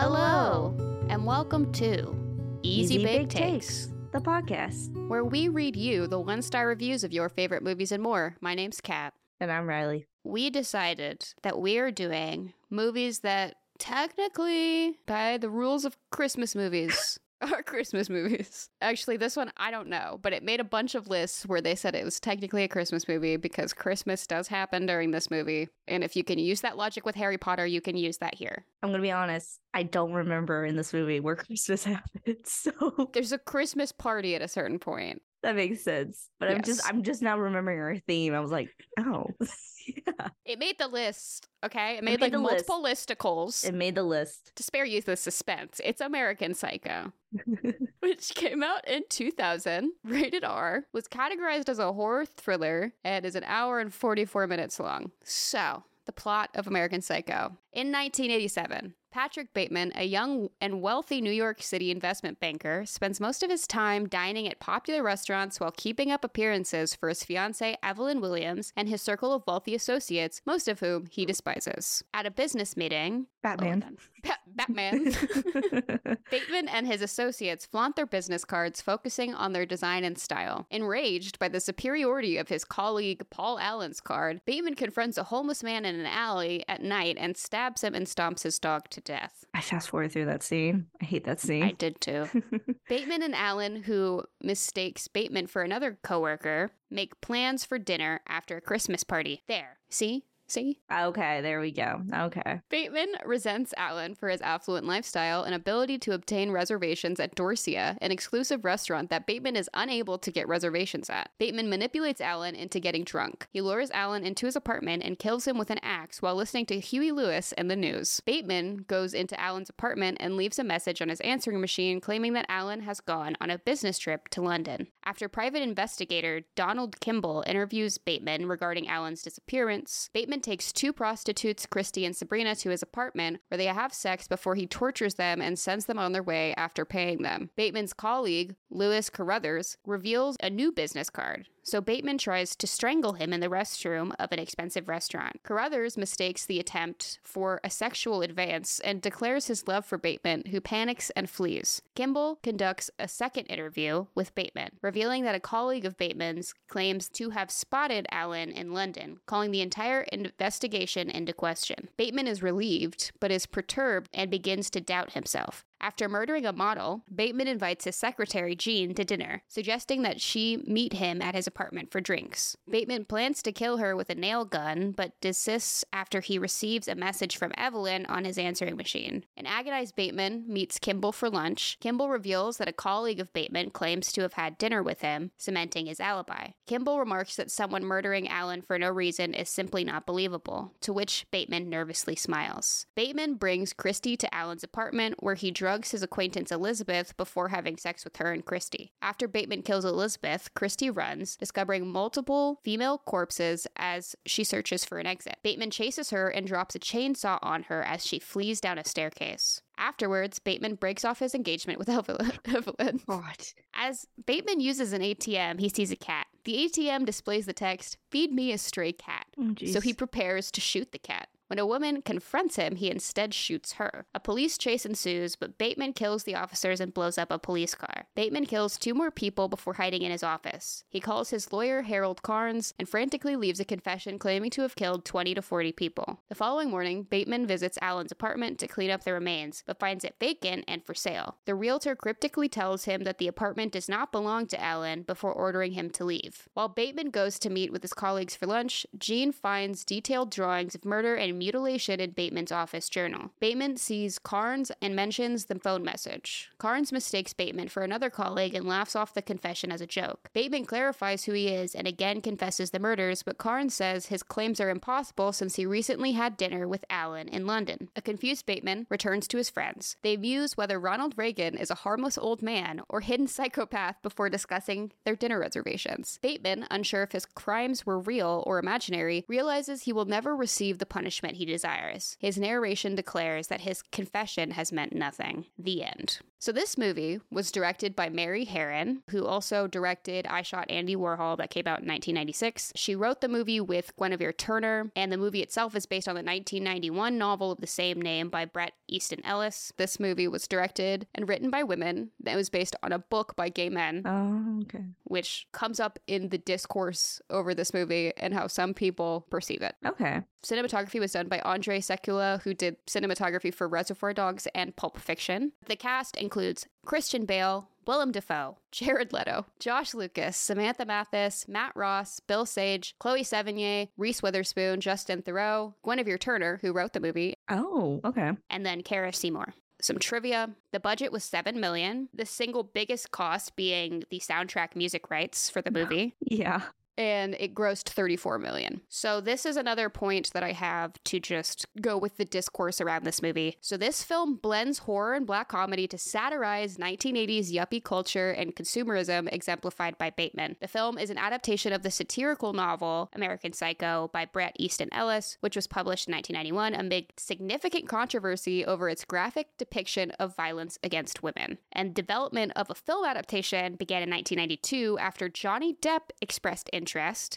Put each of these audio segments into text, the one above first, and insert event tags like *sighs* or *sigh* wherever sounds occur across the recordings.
Hello, and welcome to Easy, Big, Takes, the podcast. where we read you the one star reviews of your favorite movies and more. My name's Kat. And I'm Ryley. We decided that we are doing movies that technically, by the rules of Christmas movies, *laughs* are Christmas movies. Actually, this one I don't know, but it made a bunch of lists where they said it was technically a Christmas movie because Christmas does happen during this movie. And if you can use that logic with Harry Potter, you can use that here. I'm gonna be honest. I don't remember in this movie where *laughs* Christmas happens, so There's a Christmas party at a certain point. That makes sense. But I'm just I'm just now remembering our theme. I was like, oh, *laughs* yeah. It made the list, okay? It made, made like the list. multiple listicles. It made the list. to spare you the suspense, it's American Psycho, *laughs* which came out in 2000, rated R, was categorized as a horror thriller, and is an hour and 44 minutes long. So, the plot of American Psycho. In 1987, Patrick Bateman, a young and wealthy New York City investment banker, spends most of his time dining at popular restaurants while keeping up appearances for his fiancee Evelyn Williams and his circle of wealthy associates, most of whom he despises. At a business meeting, Batman. Oh ba- Batman. *laughs* *laughs* Bateman and his associates flaunt their business cards, focusing on their design and style. Enraged by the superiority of his colleague Paul Allen's card, Bateman confronts a homeless man in an alley at night and stabs him and stomps his dog to death. I fast forward through that scene. I hate that scene. I did too. *laughs* Bateman and Allen, who mistakes Bateman for another coworker, make plans for dinner after a Christmas party. There. See? See? okay, there we go. Okay. Bateman resents Allen for his affluent lifestyle and ability to obtain reservations at Dorsia, an exclusive restaurant that Bateman is unable to get reservations at. Bateman manipulates Allen into getting drunk. He lures Allen into his apartment and kills him with an axe while listening to Huey Lewis and the news. Bateman goes into Allen's apartment and leaves a message on his answering machine claiming that Allen has gone on a business trip to London. After private investigator Donald Kimball interviews Bateman regarding Allen's disappearance, Bateman takes two prostitutes, Christy and Sabrina, to his apartment where they have sex before he tortures them and sends them on their way after paying them. Bateman's colleague, Lewis Carruthers, reveals a new business card. So Bateman tries to strangle him in the restroom of an expensive restaurant. Carruthers mistakes the attempt for a sexual advance and declares his love for Bateman, who panics and flees. Kimball conducts a second interview with Bateman, revealing that a colleague of Bateman's claims to have spotted Allen in London, calling the entire investigation into question. Bateman is relieved, but is perturbed and begins to doubt himself. After murdering a model, Bateman invites his secretary, Jean, to dinner, suggesting that she meet him at his apartment for drinks. Bateman plans to kill her with a nail gun, but desists after he receives a message from Evelyn on his answering machine. An agonized Bateman meets Kimball for lunch. Kimball reveals that a colleague of Bateman claims to have had dinner with him, cementing his alibi. Kimball remarks that someone murdering Allen for no reason is simply not believable, to which Bateman nervously smiles. Bateman brings Christy to Allen's apartment, where he drugs his acquaintance Elizabeth before having sex with her and Christy. After Bateman kills Elizabeth, Christy runs, discovering multiple female corpses as she searches for an exit. Bateman chases her and drops a chainsaw on her as she flees down a staircase. Afterwards, Bateman breaks off his engagement with *laughs* Evelyn. God. As Bateman uses an ATM, he sees a cat. The ATM displays the text, Feed me a stray cat. Oh, So he prepares to shoot the cat. When a woman confronts him, he instead shoots her. A police chase ensues, but Bateman kills the officers and blows up a police car. Bateman kills two more people before hiding in his office. He calls his lawyer, Harold Carnes, and frantically leaves a confession claiming to have killed 20 to 40 people. The following morning, Bateman visits Allen's apartment to clean up the remains, but finds it vacant and for sale. The realtor cryptically tells him that the apartment does not belong to Allen before ordering him to leave. While Bateman goes to meet with his colleagues for lunch, Jean finds detailed drawings of murder and mutilation in Bateman's office journal. Bateman sees Carnes and mentions the phone message. Carnes mistakes Bateman for another colleague and laughs off the confession as a joke. Bateman clarifies who he is and again confesses the murders, but Carnes says his claims are impossible since he recently had dinner with Allen in London. A confused Bateman returns to his friends. They muse whether Ronald Reagan is a harmless old man or hidden psychopath before discussing their dinner reservations. Bateman, unsure if his crimes were real or imaginary, realizes he will never receive the punishment he desires. His narration declares that his confession has meant nothing. The end. So, this movie was directed by Mary Harron, who also directed I Shot Andy Warhol, that came out in 1996. She wrote the movie with Guinevere Turner, and the movie itself is based on the 1991 novel of the same name by Bret Easton Ellis. This movie was directed and written by women. It was based on a book by gay men, Oh, okay. which comes up in the discourse over this movie and how some people perceive it. Okay. Cinematography was done by Andre Sekula, who did cinematography for Reservoir Dogs and Pulp Fiction. The cast includes Christian Bale, Willem Dafoe, Jared Leto, Josh Lucas, Samantha Mathis, Matt Ross, Bill Sage, Chloe Sevigny, Reese Witherspoon, Justin Theroux, Guinevere Turner, who wrote the movie, Oh, okay. and then Cara Seymour. Some trivia. The budget was 7 million, the single biggest cost being the soundtrack music rights for the movie Yeah. And it grossed 34 million. So this is another point that I have to just go with the discourse around this movie. So this film blends horror and black comedy to satirize 1980s yuppie culture and consumerism exemplified by Bateman. The film is an adaptation of the satirical novel American Psycho by Bret Easton Ellis, which was published in 1991 amid significant controversy over its graphic depiction of violence against women. And development of a film adaptation began in 1992 after Johnny Depp expressed interest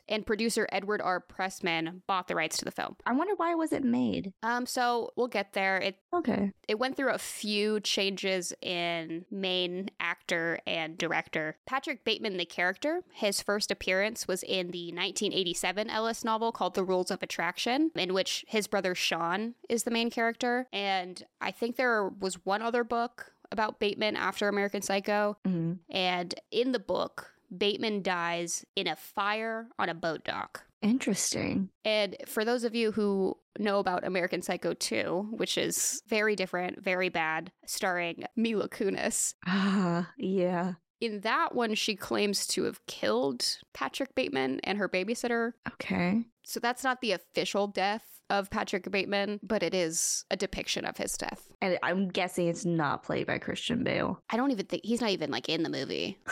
and producer Edward R. Pressman bought the rights to the film. I wonder why was it made? Um, so we'll get there. It Okay. it went through a few changes in main actor and director. Patrick Bateman, the character, his first appearance was in the 1987 Ellis novel called The Rules of Attraction, in which his brother Sean is the main character. And I think there was one other book about Bateman after American Psycho. hmm And in the book, Bateman dies in a fire on a boat dock. Interesting. And for those of you who know about American Psycho 2, which is very different, very bad, starring Mila Kunis, Ah, yeah. in that one, she claims to have killed Patrick Bateman and her babysitter. Okay. So that's not the official death of Patrick Bateman, but it is a depiction of his death. And I'm guessing it's not played by Christian Bale. I don't even think he's not even like in the movie. *laughs*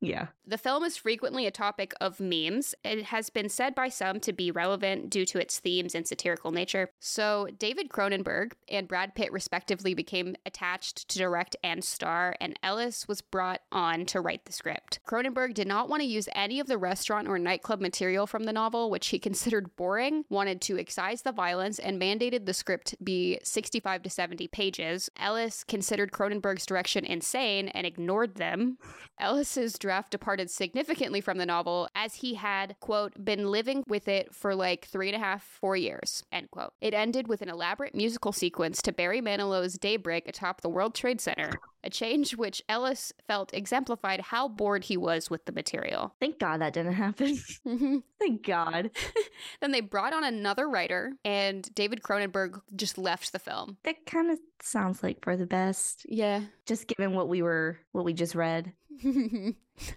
Yeah. The film is frequently a topic of memes. It has been said by some to be relevant due to its themes and satirical nature. So, David Cronenberg and Brad Pitt respectively became attached to direct and star, and Ellis was brought on to write the script. Cronenberg did not want to use any of the restaurant or nightclub material from the novel, which he *laughs* considered boring, wanted to excise the violence, and mandated the script be 65 to 70 pages. Ellis considered Cronenberg's direction insane and ignored them. *laughs* Ellis's departed significantly from the novel as he had, quote, been living with it for like three and a half, four years, end quote. It ended with an elaborate musical sequence to Barry Manilow's Daybreak atop the World Trade Center, a change which Ellis felt exemplified how bored he was with the material. Thank God that didn't happen. *laughs* *laughs* Thank God. *laughs* then they brought on another writer, and David Cronenberg just left the film. That kind of sounds like for the best, Yeah, just given what we were, what we just read.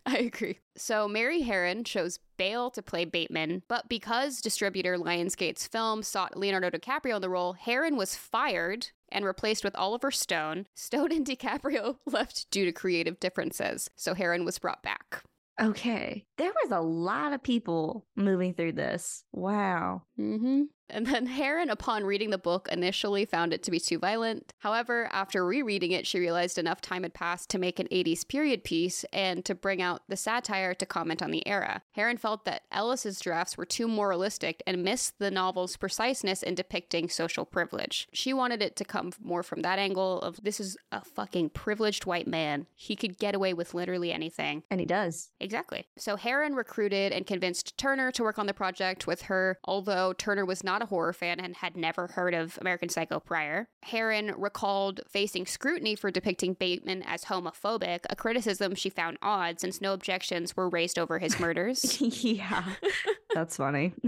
I agree. So Mary Harron chose Bale to play Bateman, but because distributor Lionsgate's film sought Leonardo DiCaprio in the role, Harron was fired and replaced with Oliver Stone. Stone and DiCaprio *laughs* left due to creative differences, so Harron was brought back. Okay. There was a lot of people moving through this. Wow. Mm-hmm. And then Harron, upon reading the book, initially found it to be too violent. However, after rereading it, she realized enough time had passed to make an 80s period piece and to bring out the satire to comment on the era. Harron felt that Ellis's drafts were too moralistic and missed the novel's preciseness in depicting social privilege. She wanted it to come more from that angle of this is a fucking privileged white man. He could get away with literally anything. And he does. Exactly. So Harron recruited and convinced Turner to work on the project with her, although Turner was not a horror fan and had never heard of American Psycho prior. Harron recalled facing scrutiny for depicting Bateman as homophobic, a criticism she found odd since no objections were raised over his murders. *laughs* yeah. That's funny. *laughs*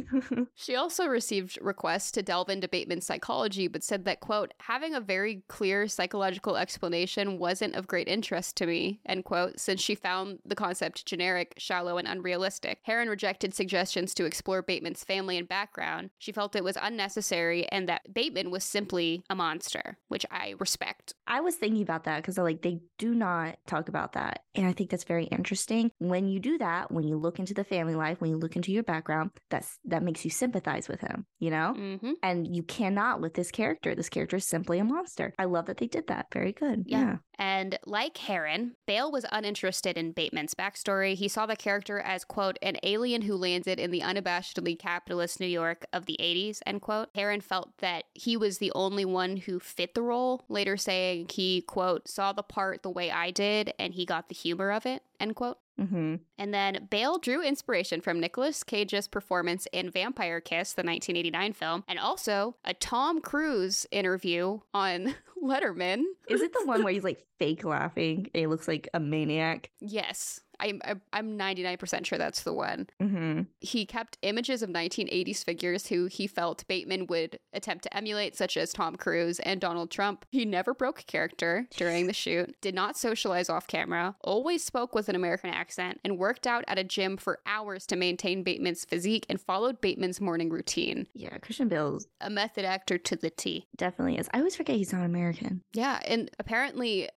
She also received requests to delve into Bateman's psychology, but said that, quote, having a very clear psychological explanation wasn't of great interest to me, end quote, since she found the concept generic, shallow, and unrealistic. Harron rejected suggestions to explore Bateman's family and background. She felt it was unnecessary and that Bateman was simply a monster, which I respect. I was thinking about that because like they do not talk about that. And I think that's very interesting. When you do that, when you look into the family life, when you look into your background, that's that makes you sympathize with him, you know? hmm And you cannot with this character. This character is simply a monster. I love that they did that. Very good. Yeah. Yeah. And like Harron, Bale was uninterested in Bateman's backstory. He saw the character as, quote, an alien who landed in the unabashedly capitalist New York of the 80s, end quote. Harron felt that he was the only one who fit the role, later saying he, quote, saw the part the way I did and he got the humor of it, end quote. Hmm And then Bale drew inspiration from Nicolas Cage's performance in Vampire Kiss, the 1989 film, and also a Tom Cruise interview on *laughs* Letterman. Is it the one *laughs* where he's like fake laughing and he looks like a maniac? Yes. I'm I'm- I'm 99% sure that's the one. Mm-hmm. He kept images of 1980s figures who he felt Bateman would attempt to emulate, such as Tom Cruise and Donald Trump. He never broke character during the shoot, did not socialize off camera, always spoke with an American accent, and worked out at a gym for hours to maintain Bateman's physique and followed Bateman's morning routine. Yeah, Christian Bale A method actor to the T. definitely is. I always forget he's not American. Yeah, and apparently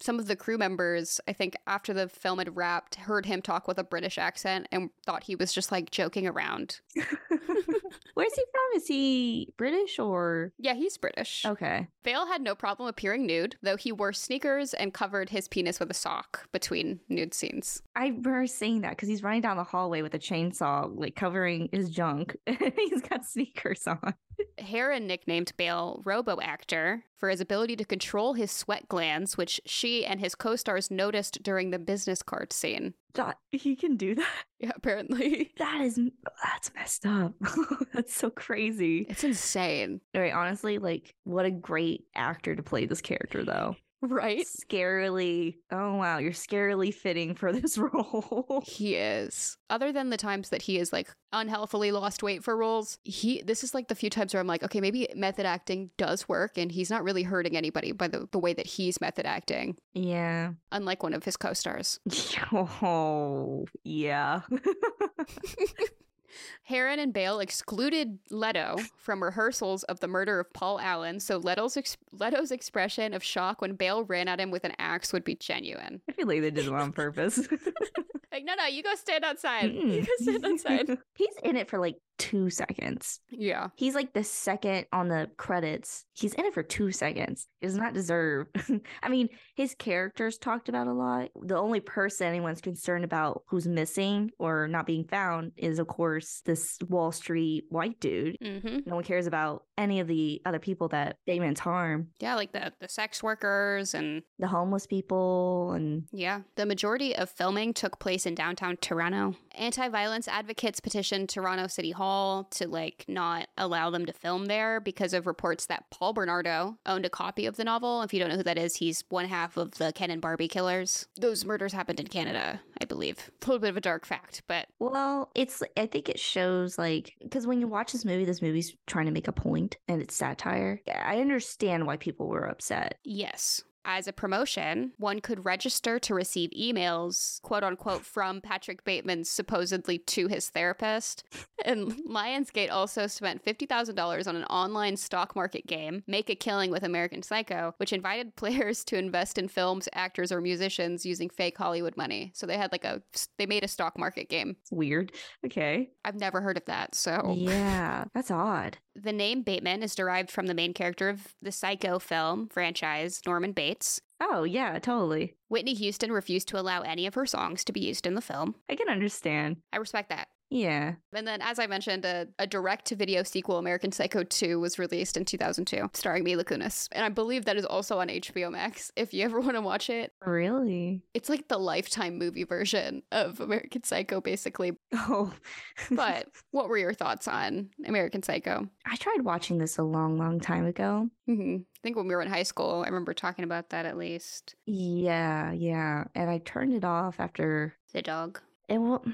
some of the crew members, I think after the film had wrapped, heard him talk with a British accent and thought he was just like joking around. *laughs* Where's he from? Is he British or Yeah, he's British. okay? Bale had no problem appearing nude, though he wore sneakers and covered his penis with a sock between nude scenes. I remember seeing that because he's running down the hallway with a chainsaw, like covering his junk. *laughs* he's got sneakers on. Harron nicknamed Bale Robo Actor for his ability to control his sweat glands, which she and his co stars noticed during the business card scene. That he can do that. Yeah, apparently. *laughs* That is that's messed up. *laughs* that's so crazy. It's insane, All right, honestly, like what a great actor to play this character though. Right? Scarily, oh wow, you're scarily fitting for this *laughs* role. He is. Other than the times that he is like unhealthily lost weight for roles, he this is like the few times where I'm like, okay, maybe method acting does work and he's not really hurting anybody by the, the way that he's method acting, yeah. unlike one of his co-stars. *laughs* Oh, yeah. *laughs* Harron and Bale excluded Leto from rehearsals of the murder of Paul Allen, so Leto's ex- Leto's expression of shock when Bale ran at him with an axe would be genuine. I feel like they did it on purpose. *laughs* Like, no, no, you go stand outside. Hmm. You go stand outside. *laughs* He's in it for like two seconds. Yeah. He's like the second on the credits. He's in it for two seconds. He does not deserve. *laughs* I mean, his character's talked about a lot. The only person anyone's concerned about who's missing or not being found is, of course, this Wall Street white dude. Mm-hmm. No one cares about any of the other people that Damon's harm. Yeah, like the the sex workers and The homeless people and Yeah. The majority of filming took place in downtown Toronto. Anti violence advocates petitioned Toronto City Hall to, like, not allow them to film there because of reports that Paul Bernardo owned a copy of the novel. If you don't know who that is, he's one half of the Ken and Barbie killers. Those murders happened in Canada, I believe. A little bit of a dark fact, but Well, it's I think it shows like because when you watch this movie, this movie's trying to make a point and it's satire. I understand why people were upset. yes. As a promotion, one could register to receive emails, quote unquote, from Patrick Bateman supposedly to his therapist. And Lionsgate also spent $50,000 on an online stock market game, Make a Killing with American Psycho, which invited *laughs* players to invest in films, actors, or musicians using fake Hollywood money. So they had like a, they made a stock market game. Weird. Okay. I've never heard of that. So Yeah, that's odd. The name Bateman is derived from the main character of the Psycho film franchise, Norman Bates. Oh yeah, totally. Whitney Houston refused to allow any of her songs to be used in the film. I can understand. I respect that. Yeah. And then, as I mentioned, a, a direct to video sequel, American Psycho 2, was released in 2002, starring Mila Kunis. And I believe that is also on HBO Max. If you ever *laughs* want to watch it, Really? it's like the lifetime movie version of American Psycho, basically. *laughs* Oh. But *laughs* what were your thoughts on American Psycho? I tried watching this a long, long time ago. hmm I think when we were in high school, I remember talking about that at least. Yeah, yeah. And I turned it off after The dog. and well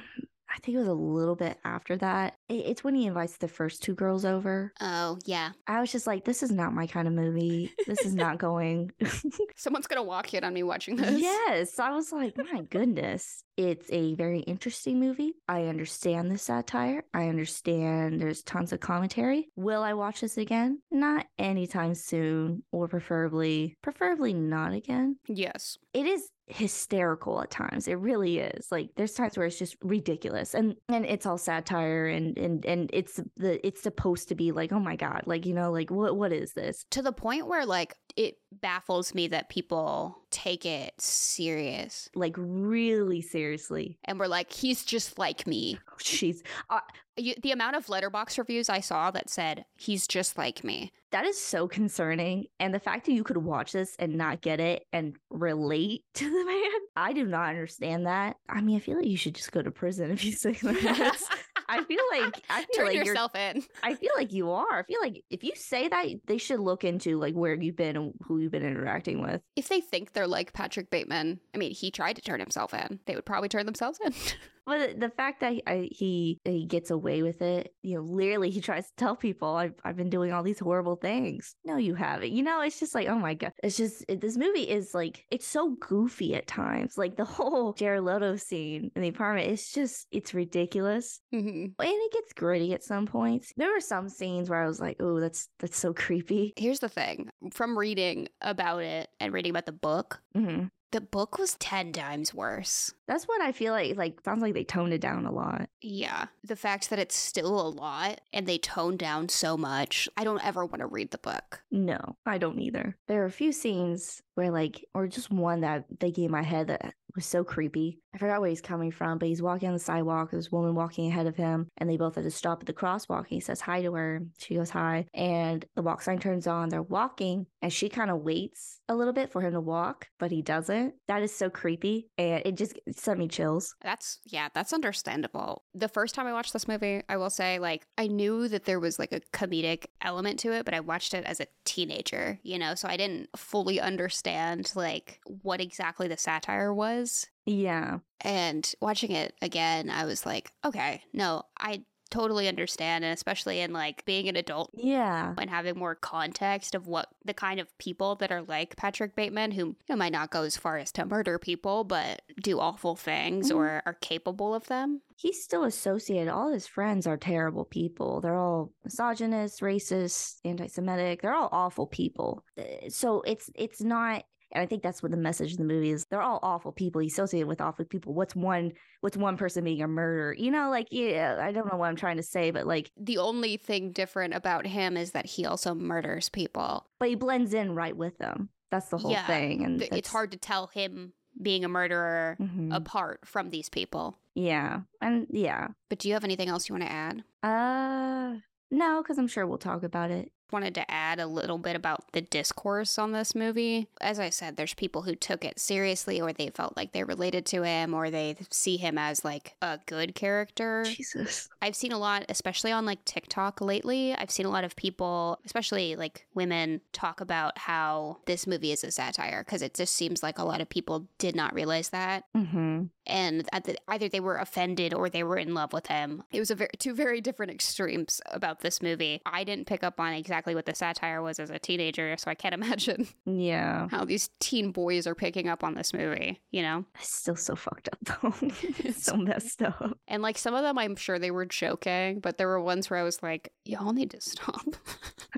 I think it was a little bit after that. It's when he invites the first two girls over. Oh, yeah. I was just like, this is not my kind of movie. This is not going. *laughs* Someone's going to walk in on me watching this. yes. I was like, my goodness. It's a very interesting movie. I understand the satire. I understand there's tons of commentary. Will I watch this again? Not anytime soon, or preferably, preferably not again. Yes. It is hysterical at times. It really is. Like there's times where it's just ridiculous. And and it's all satire and and and it's the it's supposed to be like, oh my God, like, you know, like what what is this? To the point where like it baffles me that people take it serious Like really seriously. and we're like, he's just like me. Oh, Jeez. Uh, the amount of Letterboxd reviews I saw that said he's just like me. that is so concerning. And the fact that you could watch this and not get it and relate to the *laughs* man, I do not understand that. I mean, I feel like you should just go to prison if you say that. *laughs* I feel like *laughs* I feel Turn like you're yourself in. I feel like you are. I feel like if you say that, they should look into like where you've been and who you've been interacting with. If they think they're like Patrick Bateman, I mean, he tried to turn himself in. They would probably turn themselves in. *laughs* But the fact that I, he he gets away with it, you know, literally he *laughs* tries to tell people I've I've been doing all these horrible things. No, you haven't. You know, it's just like oh my god, it's just it, this movie is like it's so goofy at times. Like the *laughs* whole Jared Leto scene in the apartment, it's just it's ridiculous. Mhm. and it gets gritty at some points. There were some scenes where I was like, "Oh, that's that's so creepy." Here's the thing from reading about it and reading about the book, hmm the book was 10 times worse. That's what I feel like. Like sounds like they toned it down a lot. Yeah. The fact that it's still a lot and they toned down so much, I don't ever want to read the book. No, I don't either. There are a few scenes where like, or just one that they gave my head that was so creepy. I forgot where he's coming from, but he's walking on the sidewalk. There's a woman walking ahead of him, and they both had to stop at the crosswalk. He says hi to her. She goes hi, and the walk sign turns on. They're walking, and she kind of waits a little bit for him to walk, but he doesn't. That is so creepy, and it just it sent me chills. That's, yeah, that's understandable. The first time I watched this movie, I will say, like, I knew that there was like a comedic element to it, but I watched it as a teenager, you know, so I didn't fully understand, like, what exactly the satire was. Yeah, And watching it again, I was like, okay, no, I totally understand. And especially in like being an adult yeah, and having more context of what the kind of people that are like Patrick Bateman, who you know, might not go as far as to murder people, but do awful things Mhm. or are capable of them. he's still associated. All his friends are terrible people. They're all misogynist, racist, anti-Semitic. They're all awful people. Uh, So it's it's not. And I think that's what the message of the movie is. They're all awful people. He's associated with awful people. What's one? What's one person being a murderer? You know, like yeah. I don't know what I'm trying to say, but like, The only thing different about him is that he also murders people. but he blends in right with them. That's the whole Yeah, thing. And Th- It's hard to tell him being a murderer Mhm. apart from these people. Yeah, and yeah. But do you have anything else you want to add? Uh, no, because I'm sure we'll talk about it. Wanted to add a little bit about the discourse on this movie. As I said, there's people who took it seriously or they felt like they related to him or they see him as like a good character. Jesus. I've seen a lot, especially on like TikTok lately. I've seen a lot of people, especially like women, talk about how this movie is a satire because it just seems like a lot of people did not realize that. Mm-hmm. And at the, either they were offended or they were in love with him. It was a very, two very different extremes about this movie. I didn't pick up on exactly what the satire was as a teenager, so I can't *laughs* imagine Yeah. how these teen boys are picking up on this movie, you know? It's still so fucked up though. *laughs* *laughs* so messed up. And like some of them, I'm sure they were joking, but there were ones where I was like, y'all need to stop.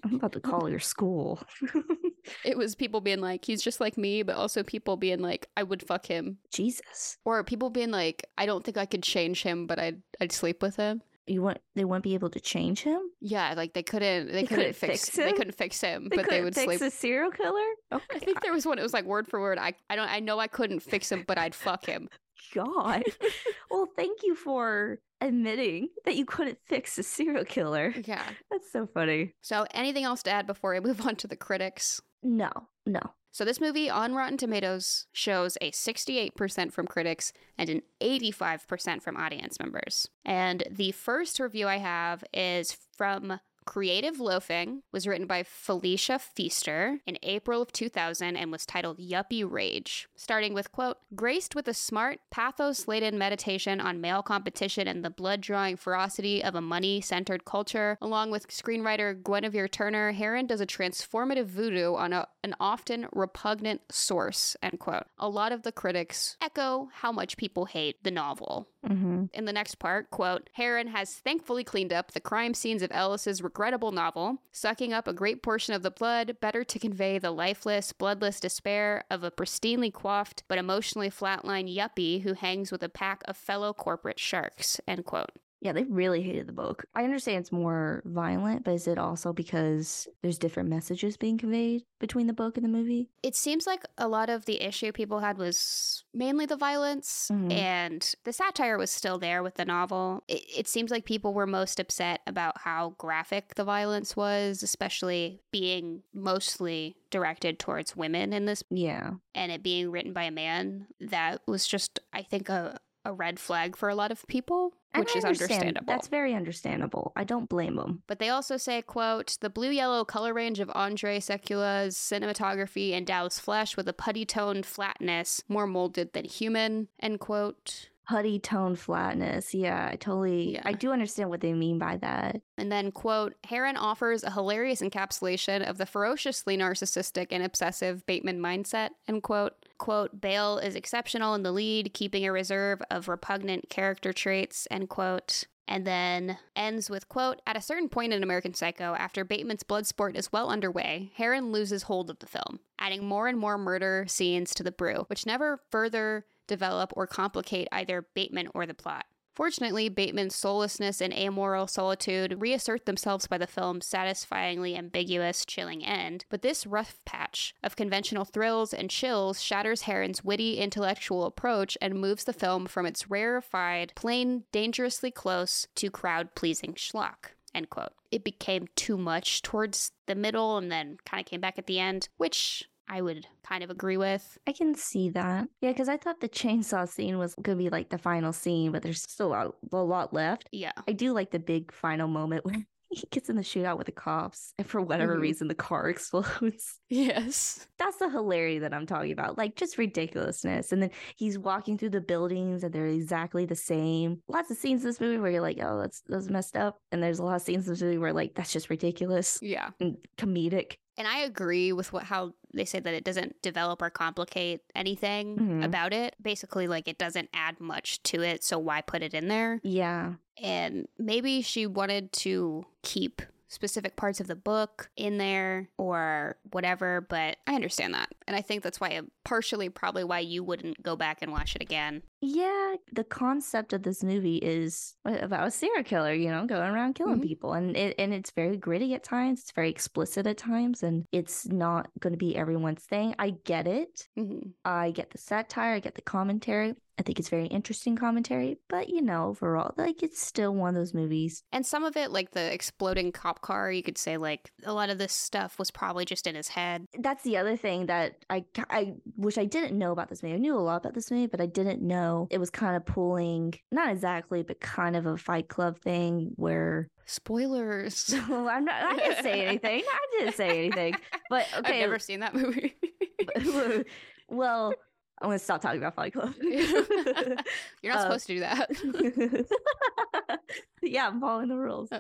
I'm about to call your school. it was people being like, he's just like me, but also people being like, I would fuck him. Jesus. Or people being like, I don't think I could change him, but I'd, I'd sleep with him. You want they won't be able to change him? Yeah, like they couldn't, they, They couldn't, couldn't fix, fix they couldn't fix him, They but they would fix sleep. a serial killer? Oh I think there was one. It was like word for word. I, I don't, I know I couldn't fix him, but I'd fuck him. *laughs* God. well, thank you for admitting that you couldn't fix a serial killer. Yeah. That's so funny. So, anything else to add before I move on to the critics? No, no. So, this movie on Rotten Tomatoes shows a 68% from critics and an 85% from audience members. And the first review I have is from Creative Loafing, was written by Felicia Feaster in April of 2000 and was titled Yuppie Rage, starting with quote, graced with a smart, pathos-laden meditation on male competition and the blood-drawing ferocity of a money-centered culture, along with screenwriter Guinevere Turner, Harron does a transformative voodoo on a, an often repugnant source, end quote. A lot of the critics echo how much people hate the novel. Mm-hmm. In the next part, quote, Harron has thankfully cleaned up the crime scenes of Ellis's regrettable novel, sucking up a great portion of the blood, better to convey the lifeless, bloodless despair of a pristinely coiffed but emotionally flatline yuppie who hangs with a pack of fellow corporate sharks, end quote. Yeah, they really hated the book. I understand it's more violent, but is it also because there's different messages being conveyed between the book and the movie? It seems like a lot of the issue people had was mainly the violence, Mhm. and the satire was still there with the novel. It, it seems like people were most upset about how graphic the violence was, especially being mostly directed towards women in this, Yeah. and it being written by a man. That was just, I think, a, a red flag for a lot of people, And which I is understand. understandable. That's very understandable. I don't blame them. But they also say, quote, the blue-yellow color range of Andre Sekula's cinematography endows flesh with a putty toned flatness, more molded than human, end quote. Putty tone flatness. Yeah, I totally. Yeah. I do understand what they mean by that. And then, quote, Harron offers a hilarious encapsulation of the ferociously narcissistic and obsessive Bateman mindset, end quote. Quote, Bale is exceptional in the lead, keeping a reserve of repugnant character traits, end quote. And then ends with, quote, At a certain point in American Psycho, after Bateman's blood sport is well underway, Harron loses hold of the film, adding more and more murder scenes to the brew, which never further develop or complicate either Bateman or the plot. Fortunately, Bateman's soullessness and amoral solitude reassert themselves by the film's satisfyingly ambiguous, chilling end, but this rough patch of conventional thrills and chills shatters Harron's witty intellectual approach and moves the film from its rarefied, plain, dangerously close to crowd pleasing schlock. End quote. It became too much towards the middle and then kind of came back at the end, which I would kind of agree with. I can see that. Yeah, because I thought the chainsaw scene was going to be like the final scene, but there's still a lot, a lot left. Yeah. I do like the big final moment when *laughs* he gets in the shootout with the cops, and for whatever Mhm. reason, the car *laughs* explodes. Yes. That's the hilarity that I'm talking about. Like, just ridiculousness. And then he's walking through the buildings, and they're exactly the same. Lots of scenes in this movie where you're like, oh, that's, that's messed up. And there's a lot of scenes in this movie where, like, that's just ridiculous Yeah. and comedic. And I agree with what how they say that it doesn't develop or complicate anything Mhm. about it. Basically, like it doesn't add much to it, so why put it in there? Yeah. And maybe she wanted to keep specific parts of the book in there or whatever, but I understand that. And I think that's why partially probably why you wouldn't go back and watch it again. Yeah, the concept of this movie is about a serial killer, you know, going around killing Mhm. people, and it and it's very gritty at times. It's very explicit at times, and it's not going to be everyone's thing. I get it. hmm I get the satire. I get the commentary. I think it's very interesting commentary, but you know, overall, like it's still one of those movies. And some of it, like the exploding cop car, you could say like a lot of this stuff was probably just in his head. That's the other thing that I I wish I didn't know about this movie. I knew a lot about this movie, but I didn't know it was kind of pulling not exactly, but kind of a Fight Club thing where Spoilers. Well, I'm not. I didn't say *laughs* anything. I didn't say anything. But okay. I've never seen that movie. *laughs* well, I'm gonna stop talking about Fight Club. *laughs* You're not Uh, supposed to do that. *laughs* yeah, I'm following the rules. *laughs*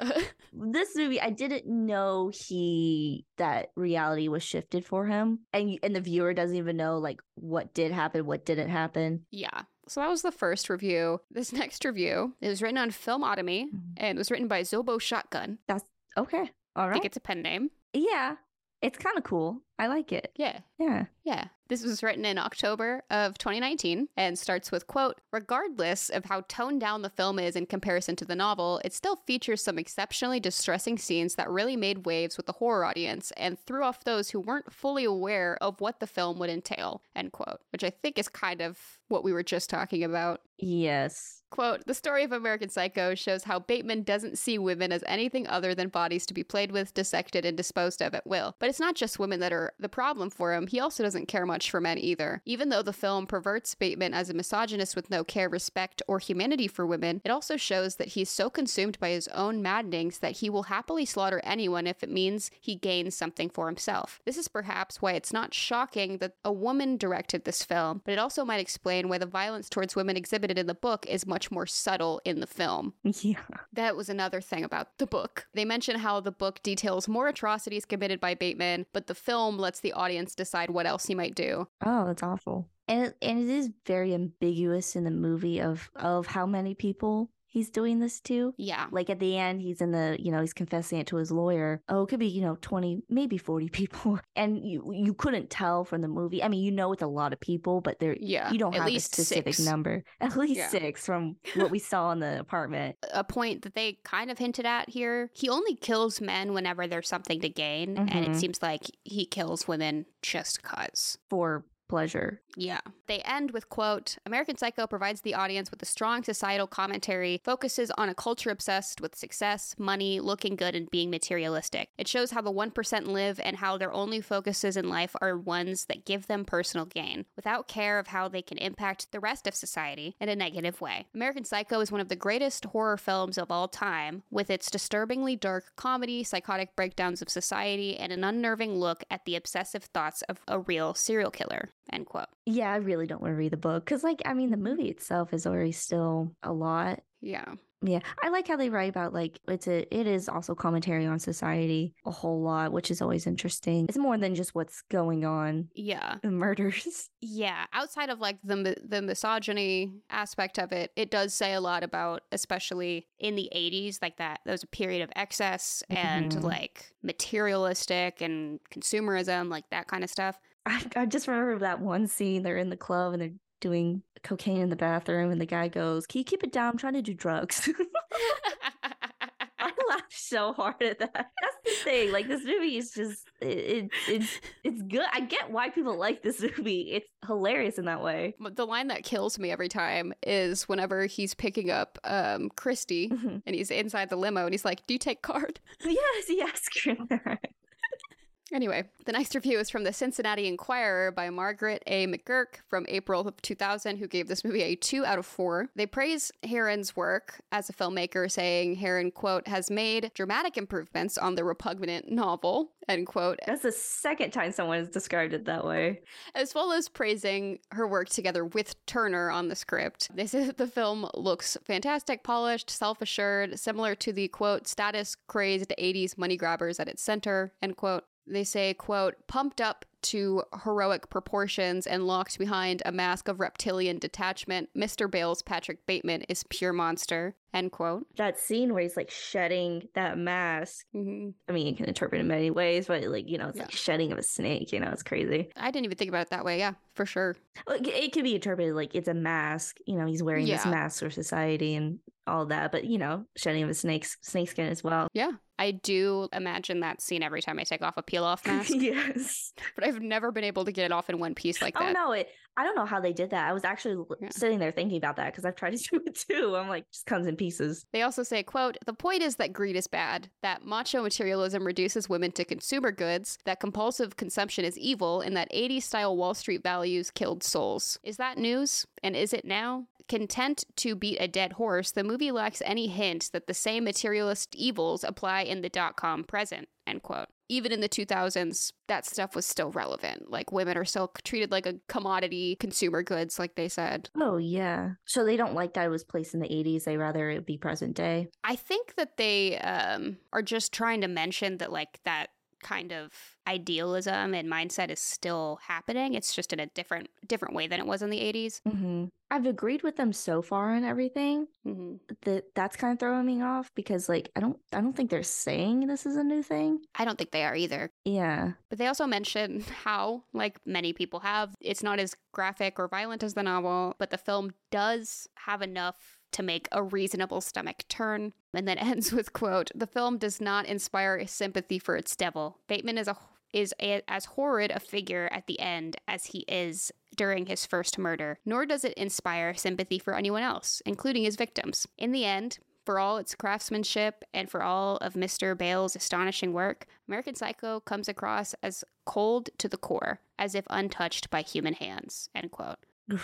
This movie, I didn't know he that reality was shifted for him, and and the viewer doesn't even know like what did happen, what didn't happen. yeah. So that was the first review. This next review it was written on Filmotomy Mhm. and it was written by Zobo Shotgun. That's okay, all I think it's a pen name. Yeah, it's kind of cool. I like it. Yeah. Yeah. Yeah. This was written in October of 2019 and starts with quote, regardless of how toned down the film is in comparison to the novel, it still features some exceptionally distressing scenes that really made waves with the horror audience and threw off those who weren't fully aware of what the film would entail, end quote, which I think is kind of what we were just talking about. Yes. Quote, the story of American Psycho shows how Bateman doesn't see women as anything other than bodies to be played with, dissected, and disposed of at will. But it's not just women that are the problem for him, he also doesn't care much for men either. Even though the film perverts Bateman as a misogynist with no care, respect, or humanity for women, it also shows that he's so consumed by his own maddenings that he will happily slaughter anyone if it means he gains something for himself. This is perhaps why it's not shocking that a woman directed this film, but it also might explain why the violence towards women exhibited in the book is much more subtle in the film. Yeah. That was another thing about the book. They mention how the book details more atrocities committed by Bateman, but the film lets the audience decide what else he might do. Oh, that's awful. and it, and it is very ambiguous in the movie of of how many people he's doing this to. Yeah. Like at the end, he's in the, you know, he's confessing it to his lawyer. Oh, it could be, you know, 20, maybe 40 *laughs* people. And you you couldn't tell from the movie. I mean, you know it's a lot of people, but there Yeah. you don't have a specific six. number. *laughs* At least Yeah. six from *laughs* what we saw in the apartment. a point that they kind of hinted at here. He only kills men whenever there's something to gain, and it Mhm. seems like he kills women just cuz. For pleasure. Yeah. They end with quote, American Psycho provides the audience with a strong societal commentary, focuses on a culture obsessed with success, money, looking good and being materialistic. It shows how the 1% live and how their only focuses in life are ones that give them personal gain, without care of how they can impact the rest of society in a negative way. American Psycho is one of the greatest horror films of all time, with its disturbingly dark comedy, psychotic breakdowns of society, and an unnerving look at the obsessive thoughts of a real serial killer. End quote. Yeah, I really don't want to read the book because, like, I mean, Mm-hmm. the movie itself is already still a lot. Yeah. Yeah, I like how they write about like it's a it is also commentary on society a whole lot, which is always interesting. It's more than just what's going on, Yeah. the murders. *laughs* Yeah, outside of like the the misogyny aspect of it, it does say a lot about especially in the 80s like that there was a period of excess and Mhm. like materialistic and consumerism, like that kind of stuff. I, I just remember that one scene. They're in the club and they're doing cocaine in the bathroom, and the guy goes, "Can you keep it down? I'm trying to do drugs." *laughs* I *laughs* laughed so hard at that. That's the thing. Like this movie is just it, it it's it's good. I get why people like this movie. It's hilarious in that way. The line that kills me every time is whenever he's picking up um Christy Mhm. and he's inside the limo and he's like, "Do you take card?" yes, yes, *laughs* Grimmer. Anyway, the next review is from the Cincinnati Enquirer by Margaret A. McGurk from April of 2000, who gave this movie a 2 out of 4. They praise Harron's work as a filmmaker, saying Harron, quote, has made dramatic improvements on the repugnant novel, end quote, That's the second time someone has described it that way. as well as praising her work together with Turner on the script. They say that the film looks fantastic, polished, self assured, similar to the quote, status crazed 80s money grabbers at its center, end quote. They say, quote, pumped up to heroic proportions and locked behind a mask of reptilian detachment, Mr. Bale's Patrick Bateman is pure monster, end quote. That scene where he's like shedding that mask. hmm I mean, you can interpret it in many ways, but like, you know, it's Yeah. like shedding of a snake, you know, it's crazy. I didn't even think about it that way. Yeah, for sure. It could be interpreted like it's a mask, you know, he's wearing this mask for society and all that, but you know, shedding of a snake's skin as well. Yeah. I do imagine that scene every time I take off a peel off *laughs* mask, yes. but I've never been able to get it off in one piece like that. Oh that. no, it I don't know how they did that. I was actually Yeah. sitting there thinking about that because I've tried to do it too. I'm like, just comes in pieces. They also say, quote, the point is that greed is bad, that macho materialism reduces women to consumer goods, that compulsive consumption is evil, and that 80s style Wall Street values killed souls. Is that news? And is it now? Content to beat a dead horse, the movie lacks any hint that the same materialist evils apply in the dot com present, end quote. Even in the 2000s, that stuff was still relevant. Like women are still treated like a commodity consumer goods, like they said. Oh yeah. So they don't like that it was placed in the 80s. They rather it be present day. I think that they um, are just trying to mention that, like, that kind of idealism and mindset is still happening. It's just in a different different way than it was in the 80s. hmm I've agreed with them so far on everything hmm that that's kind of throwing me off because like I don't I don't think they're saying this is a new thing. I don't think they are either. Yeah. But they also mention *laughs* how, like many people have, it's not as graphic or violent as the novel, but the film does have enough to make a reasonable stomach turn. And then *laughs* ends with quote, "The film does not inspire sympathy for its devil. Bateman is a is a, as horrid a figure at the end as he is during his first murder, nor does it inspire sympathy for anyone else, including his victims. In the end, for all its craftsmanship and for all of Mr. Bale's astonishing work, American Psycho comes across as cold to the core, as if untouched by human hands. End quote. *sighs*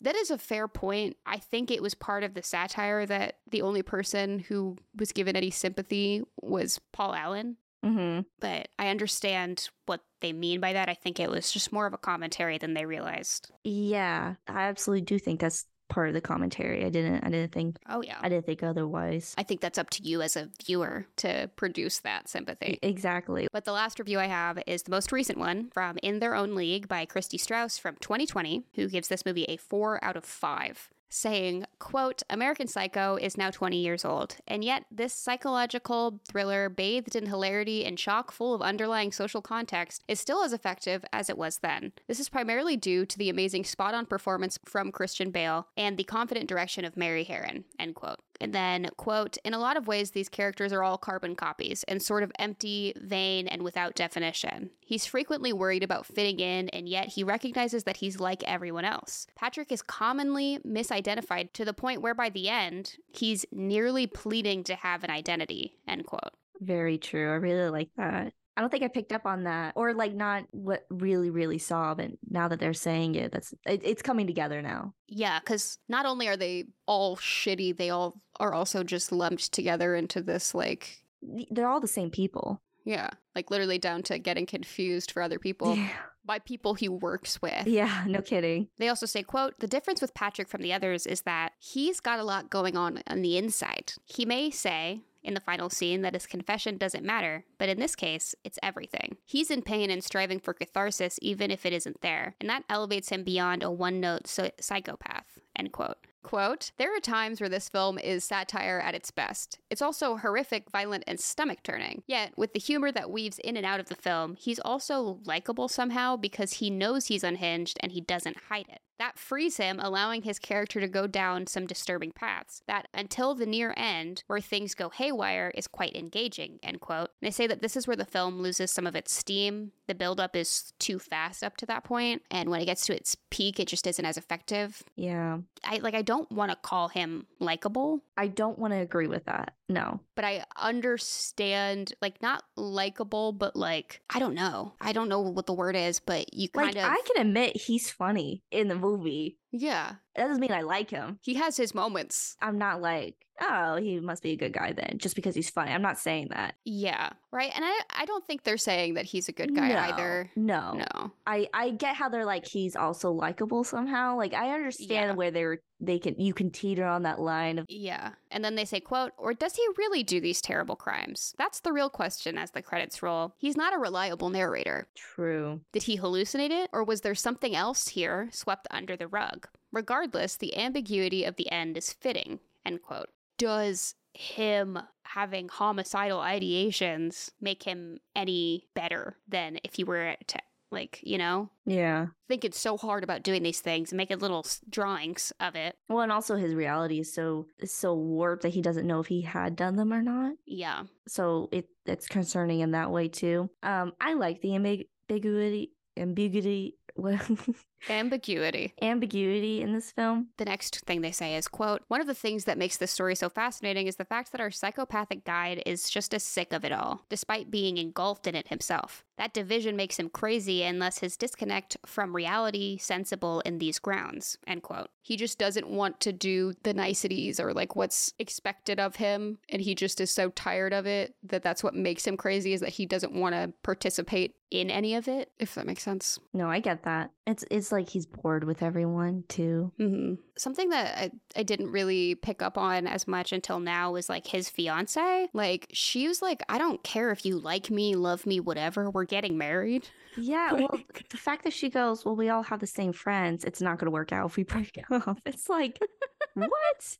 That is a fair point. I think it was part of the satire that the only person who was given any sympathy was Paul Allen. hmm But I understand what they mean by that. I think it was just more of a commentary than they realized. Yeah, I absolutely do think that's part of the commentary. I didn't I didn't think Oh, yeah. I didn't think otherwise. I think that's up to you as a viewer to produce that sympathy. Exactly. But the last review I have is the most recent one from In Their Own League by Kristy Strouse from 2020, who gives this movie a 4 out of 5, saying, quote, American Psycho is now 20 years old, and yet this psychological thriller bathed in hilarity and chock full of underlying social context is still as effective as it was then. This is primarily due to the amazing spot-on performance from Christian Bale and the confident direction of Mary Harron, end quote. And then, quote, in a lot of ways, these characters are all carbon copies and sort of empty, vain, and without definition. He's frequently worried about fitting in, and yet he recognizes that he's like everyone else. Patrick is commonly misidentified to the point where by the end, he's nearly pleading to have an identity, end quote. Very true. I really like that. I don't think I picked up on that, or like not what really, really saw. But now that they're saying it, that's it, it's coming together now. Yeah, because not only are they all shitty, they all are also just lumped together into this, like, They're all the same people. yeah, like literally down to getting confused for other people yeah. by people he works with. yeah, no kidding. They also say, quote, the difference with Patrick from the others is that he's got a lot going on on the inside. He may say in the final scene that his confession doesn't matter, but in this case, it's everything. He's in pain and striving for catharsis even if it isn't there, and that elevates him beyond a one-note so- psychopath, end quote. Quote, there are times where this film is satire at its best. It's also horrific, violent, and stomach turning. Yet, with the humor that weaves in and out of the film, he's also likable somehow because he knows he's unhinged and he doesn't hide it. That frees him, allowing his character to go down some disturbing paths. That until the near end, where things go haywire, is quite engaging, end quote. They say that this is where the film loses some of its steam. The buildup is too fast up to that point, and when it gets to its peak, it just isn't as effective. Yeah, I like I don't want to call him likable, I don't want to agree with that. No. but I understand like not likable, but like I don't know. I don't know what the word is, but you kind Like of I can admit he's funny in the movie. Yeah. That doesn't mean I like him. He has his moments. I'm not like, oh, he must be a good guy then, just because he's funny. I'm not saying that. Yeah, right. And I I don't think they're saying that he's a good guy No, either. No. No. I I get how they're like he's also likable somehow. Like I understand Yeah. where they're they can you can teeter on that line of Yeah. And then they say, quote, or does he really do these terrible crimes? That's the real question as the credits roll. He's not a reliable narrator. true. Did he hallucinate it, or was there something else here swept under the rug? Regardless, the ambiguity of the end is fitting. End quote. Does him having homicidal ideations make him any better than if he were to, like, you know, Yeah. thinking so hard about doing these things and making little drawings of it? Well, and also his reality is so is so warped that he doesn't know if he had done them or not. Yeah. So it it's concerning in that way too. Um, I like the ambiguity ambiguity *laughs* Ambiguity. ambiguity in this film. The next thing they say is, quote, one of the things that makes this story so fascinating is the fact that our psychopathic guide is just as sick of it all, despite being engulfed in it himself. That division makes him crazy thus his disconnect from reality sensible in these grounds, end quote. He just doesn't want to do the niceties or like what's expected of him, and he just is so tired of it that that's what makes him crazy is that he doesn't want to participate in any of it, if that makes sense. No, I get that. It's it's like he's bored with everyone too. hmm Something that I, I didn't really pick up on as much until now was like his fiance. Like, she was like, I don't care if you like me, love me, whatever, we're getting married. *laughs* Yeah, well, the fact that she goes, well, we all have the same friends. It's not going to work out if we break *laughs* up. It's like, *laughs* what?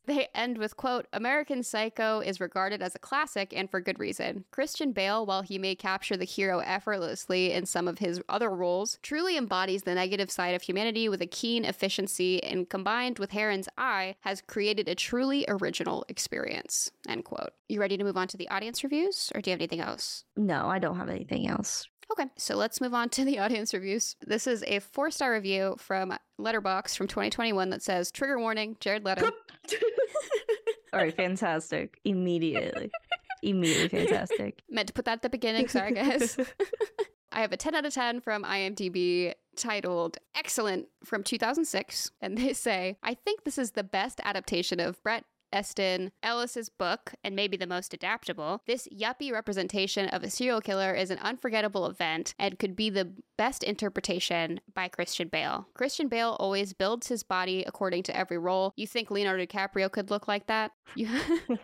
*laughs* They end with, quote, American Psycho is regarded as a classic and for good reason. Christian Bale, while he may capture the hero effortlessly in some of his other roles, truly embodies the negative side of humanity with a keen efficiency and combined with Harron's eye has created a truly original experience, end quote. You ready to move on to the audience reviews or do you have anything else? No, I don't have anything else. Okay, so let's move on to the *laughs* audience reviews. This is a four star review from Letterboxd from 2021 that says, Trigger warning, Jared Leto. *laughs* All right, fantastic. Immediately. Immediately fantastic. *laughs* Meant to put that at the beginning. Sorry, guys. I have a 10 out of 10 from IMDb titled Excellent from 2006. And they say, I think this is the best adaptation of Bret Easton Ellis's book, and maybe the most adaptable, this yuppie representation of a serial killer is an unforgettable event and could be the best interpretation by Christian Bale. Christian Bale always builds his body according to every role. You think Leonardo DiCaprio could look like that? You,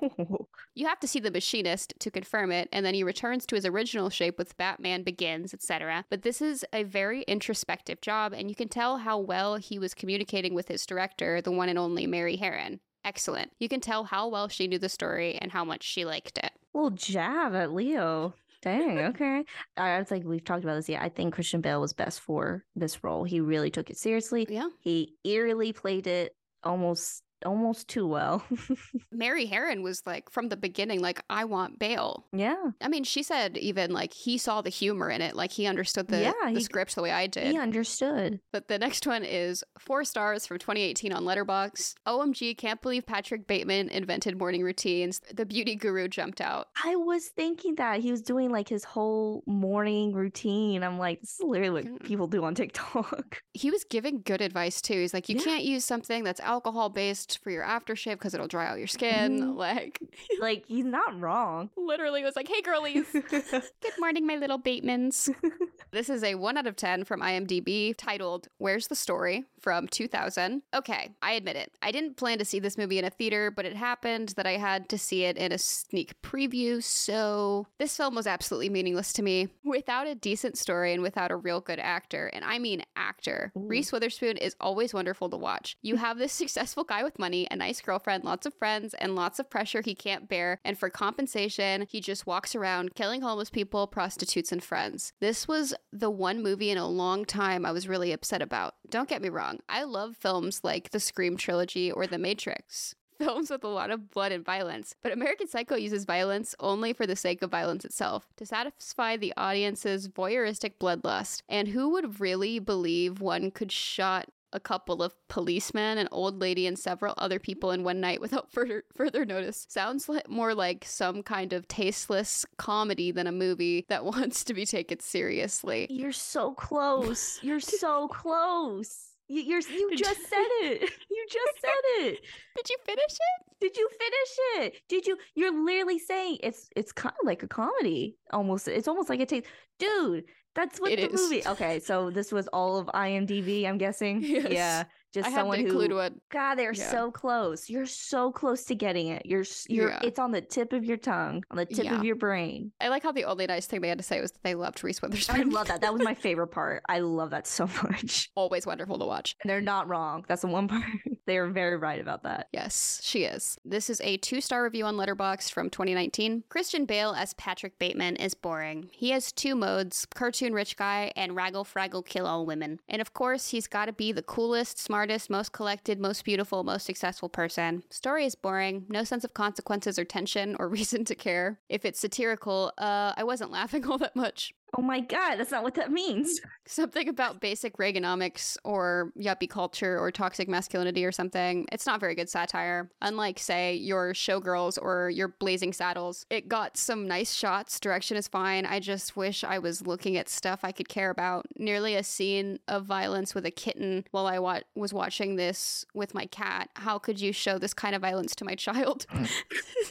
*laughs* you have to see The Machinist to confirm it, and then he returns to his original shape with Batman Begins, etc. But this is a very introspective job, and you can tell how well he was communicating with his director, the one and only Mary Harron. Excellent. You can tell how well she knew the story and how much she liked it. Little jab at Leo. Dang, *laughs* okay. I think we've talked about this Yeah, I think Christian Bale was best for this role. He really took it seriously. Yeah. He eerily played it almost almost too well. *laughs* Mary Harron was like from the beginning, like, I want Bale. yeah. I mean, she said even like he saw the humor in it, like he understood the, Yeah, the he- script the way I did. He understood. But the next one is four stars from 2018 on Letterboxd. OMG, can't believe Patrick Bateman invented morning routines. The beauty guru jumped out. I was thinking that he was doing like his whole morning routine. I'm like, this is literally what mm. people do on TikTok. He was giving good advice too. He's like, you Yeah. can't use something that's alcohol based for your aftershave because it'll dry out your skin. Mhm. Like, *laughs* like he's not wrong. literally was like, hey girlies. *laughs* Good morning, my little Batemans. *laughs* this is a 1 out of 10 from IMDb titled Where's the Story from 2000. Okay, I admit it. I didn't plan to see this movie in a theater, but it happened that I had to see it in a sneak preview, so this film was absolutely meaningless to me. Without a decent story and without a real good actor, and I mean actor, Ooh. Reese Witherspoon is always wonderful to watch. You have this *laughs* successful guy with money, a nice girlfriend, lots of friends, and lots of pressure he can't bear, and for compensation, he just walks around killing homeless people, prostitutes, and friends. This was the one movie in a long time I was really upset about. Don't get me wrong, I love films like the Scream trilogy or The Matrix. *laughs* Films with a lot of blood and violence, but American Psycho uses violence only for the sake of violence itself, to satisfy the audience's voyeuristic bloodlust. And who would really believe one could shot a couple of policemen, an old lady, and several other people in one night without *laughs* further further notice. Sounds like more like some kind of tasteless comedy than a movie that *laughs* wants to be taken seriously. You're so close. You're so close. You, you're *laughs* you just said it. You just said it. Did you finish it? Did you finish it? Did you? You're literally saying it's it's kind of like a comedy. Almost. It's almost like a taste. Dude, that's what It the is. movie. Okay, so this was all of IMDb. I'm guessing. *laughs* Yes. Yeah. Just I someone include who. what God, they're Yeah. so close. You're so close to getting it. You're you're. Yeah. It's on the tip of your tongue, on the tip Yeah. of your brain. I like how the only nice thing they had to say was that they loved Reese Witherspoon. I love that. That was my *laughs* favorite part. I love that so much. Always wonderful to watch. And they're not wrong. That's the one part. They are very right about that. Yes, she is. This is a two star review on Letterboxd from 2019. Christian Bale as Patrick Bateman is boring. He has two modes cartoon rich guy and raggle fraggle kill all women. And of course, he's got to be the coolest, smartest, most collected, most beautiful, most successful person. Story is boring, no sense of consequences or tension or *laughs* reason to care. If it's satirical, uh, I wasn't laughing *laughs* all that much. Oh my god, that's not what that means. *laughs* Something about basic Reaganomics or yuppie culture or toxic masculinity or something. It's not very good satire. Unlike, say, your Showgirls or your Blazing Saddles, it got some nice shots. Direction is fine. I just wish I was looking at stuff I could care about. Nearly a scene of violence with a kitten while I wa- was watching this with my cat. How could you show this kind of violence to my child? *laughs*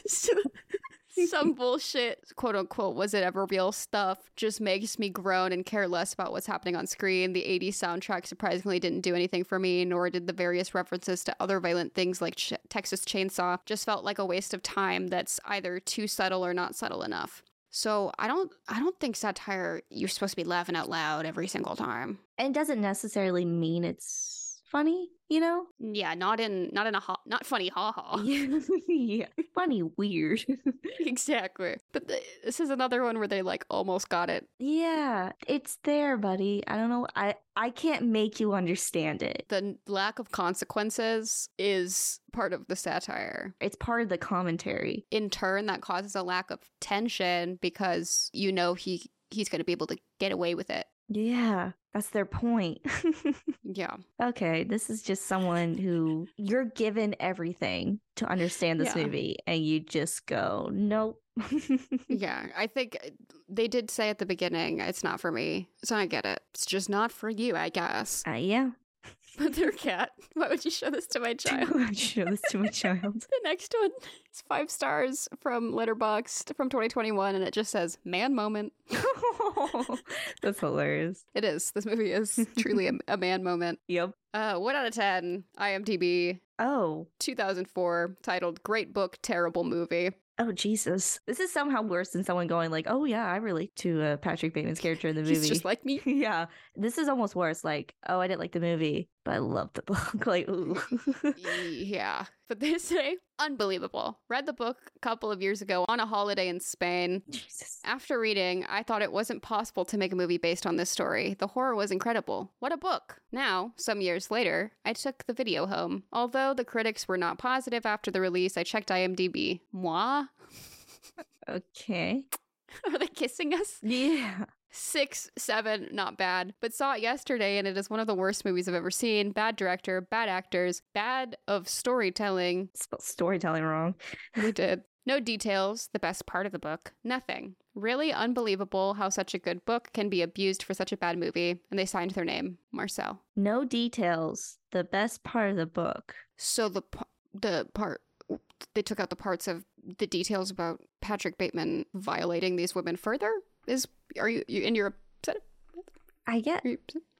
*laughs* some *laughs* bullshit, quote unquote, was it ever real stuff just makes me groan and care less about what's happening on screen. The 80s soundtrack surprisingly didn't do anything for me, nor did the various references to other violent things like Ch- Texas Chainsaw. Just felt like a waste of time that's either too subtle or not subtle enough. So I don't I don't think satire you're supposed to be laughing out loud every single time. And it doesn't necessarily mean it's funny, you know? Yeah, not in not in a ha- not funny ha ha. *laughs* *laughs* yeah. Funny, weird. *laughs* exactly. But th- this is another one where they like almost got it. yeah, it's there, buddy. I don't know. I I can't make you understand it. the lack of consequences is part of the satire. It's part of the commentary. In turn, that causes a lack of tension because you know he he's going to be able to get away with it. Yeah, that's their point. *laughs* Yeah. okay, this is just someone who you're given everything to understand this Yeah. movie, and you just go, nope. *laughs* Yeah, I think uh, they did say at the beginning it's not for me. So I get it. It's just not for you, I guess. Uh, yeah. *laughs* But their cat. Why would you show this to my *laughs* child? I show this to my *laughs* child. The next one is five stars from Letterboxd from 2021, and it just says "man moment." That's hilarious. It is. This movie is truly a, a man moment. Yep. Uh, one out of ten. IMDb. Oh. 2004, titled "Great Book, Terrible Movie." Oh Jesus! This is somehow worse than someone going like, "Oh yeah, I relate to uh, Patrick Bateman's character in the movie." He's just like me. yeah, this is almost worse. Like, oh, I didn't like the movie, but I love the *laughs* book. like, ooh. yeah, but they say unbelievable. Read the book a couple of years ago on a holiday in Spain. Jesus. After reading, I thought it wasn't possible to make a movie based on this story. The horror was incredible. What a book. Now, some years later, I took the video home. Although the critics were not positive after the release, I checked IMDb. Moi? *laughs* Okay. Are they kissing us? Yeah. Six, seven, not bad. But saw it yesterday and it is one of the worst movies I've ever seen. Bad director, bad actors, bad of storytelling. Spelled storytelling wrong. *laughs* We *laughs* did. No details, the best part of the book. Nothing. Really unbelievable how such a good book can be abused for such a bad movie. And they signed their name, Marcel. No details. The best part of the book. So the the part they took out the parts of the details about Patrick Bateman violating these women further is are you, you and you're upset? I get?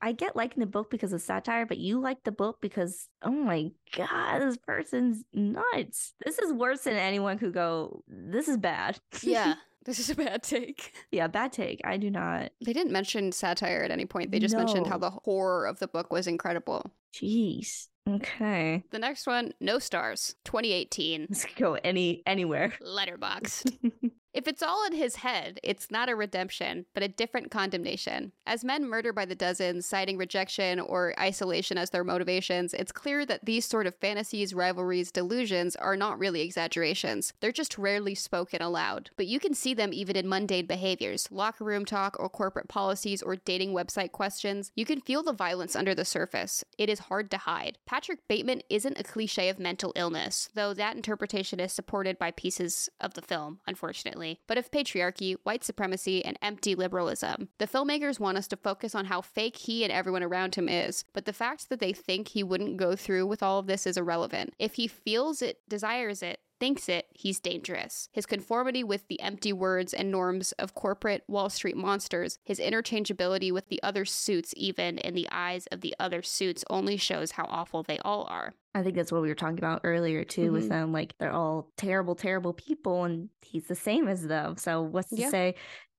I get liking the book because of satire, but you like the book because oh my god, this person's nuts. This is worse than anyone could go. This is bad. Yeah. *laughs* This is a bad take. yeah, bad take. I do not. They didn't mention satire at any point. They just mentioned how the horror of the book was incredible. Jeez. Okay. The next one, no stars, 2018. Let's *laughs* go any anywhere. Letterboxd. *laughs* If it's all in his head, it's not a redemption, but a different condemnation. As men murder by the dozens, citing rejection or isolation as their motivations, it's clear that these sort of fantasies, rivalries, delusions are not really exaggerations. They're just rarely spoken aloud. But you can see them even in mundane behaviors, locker room talk or corporate policies or dating website questions. You can feel the violence under the surface. It is hard to hide. Patrick Bateman isn't a cliche of mental illness, though that interpretation is supported by pieces of the film, unfortunately, but of patriarchy, white supremacy, and empty liberalism. The filmmakers want us to focus on how fake he and everyone around him is, but the fact that they think he wouldn't go through with all of this is irrelevant. If he feels it, desires it, thinks it, he's dangerous. His conformity with the empty words and norms of corporate Wall Street monsters, his interchangeability with the other suits, even in the eyes of the other suits, only shows how awful they all are. I think that's what we were talking about earlier too, with Mhm. them like they're all terrible, terrible people, and he's the same as them. So what's to Yeah. say?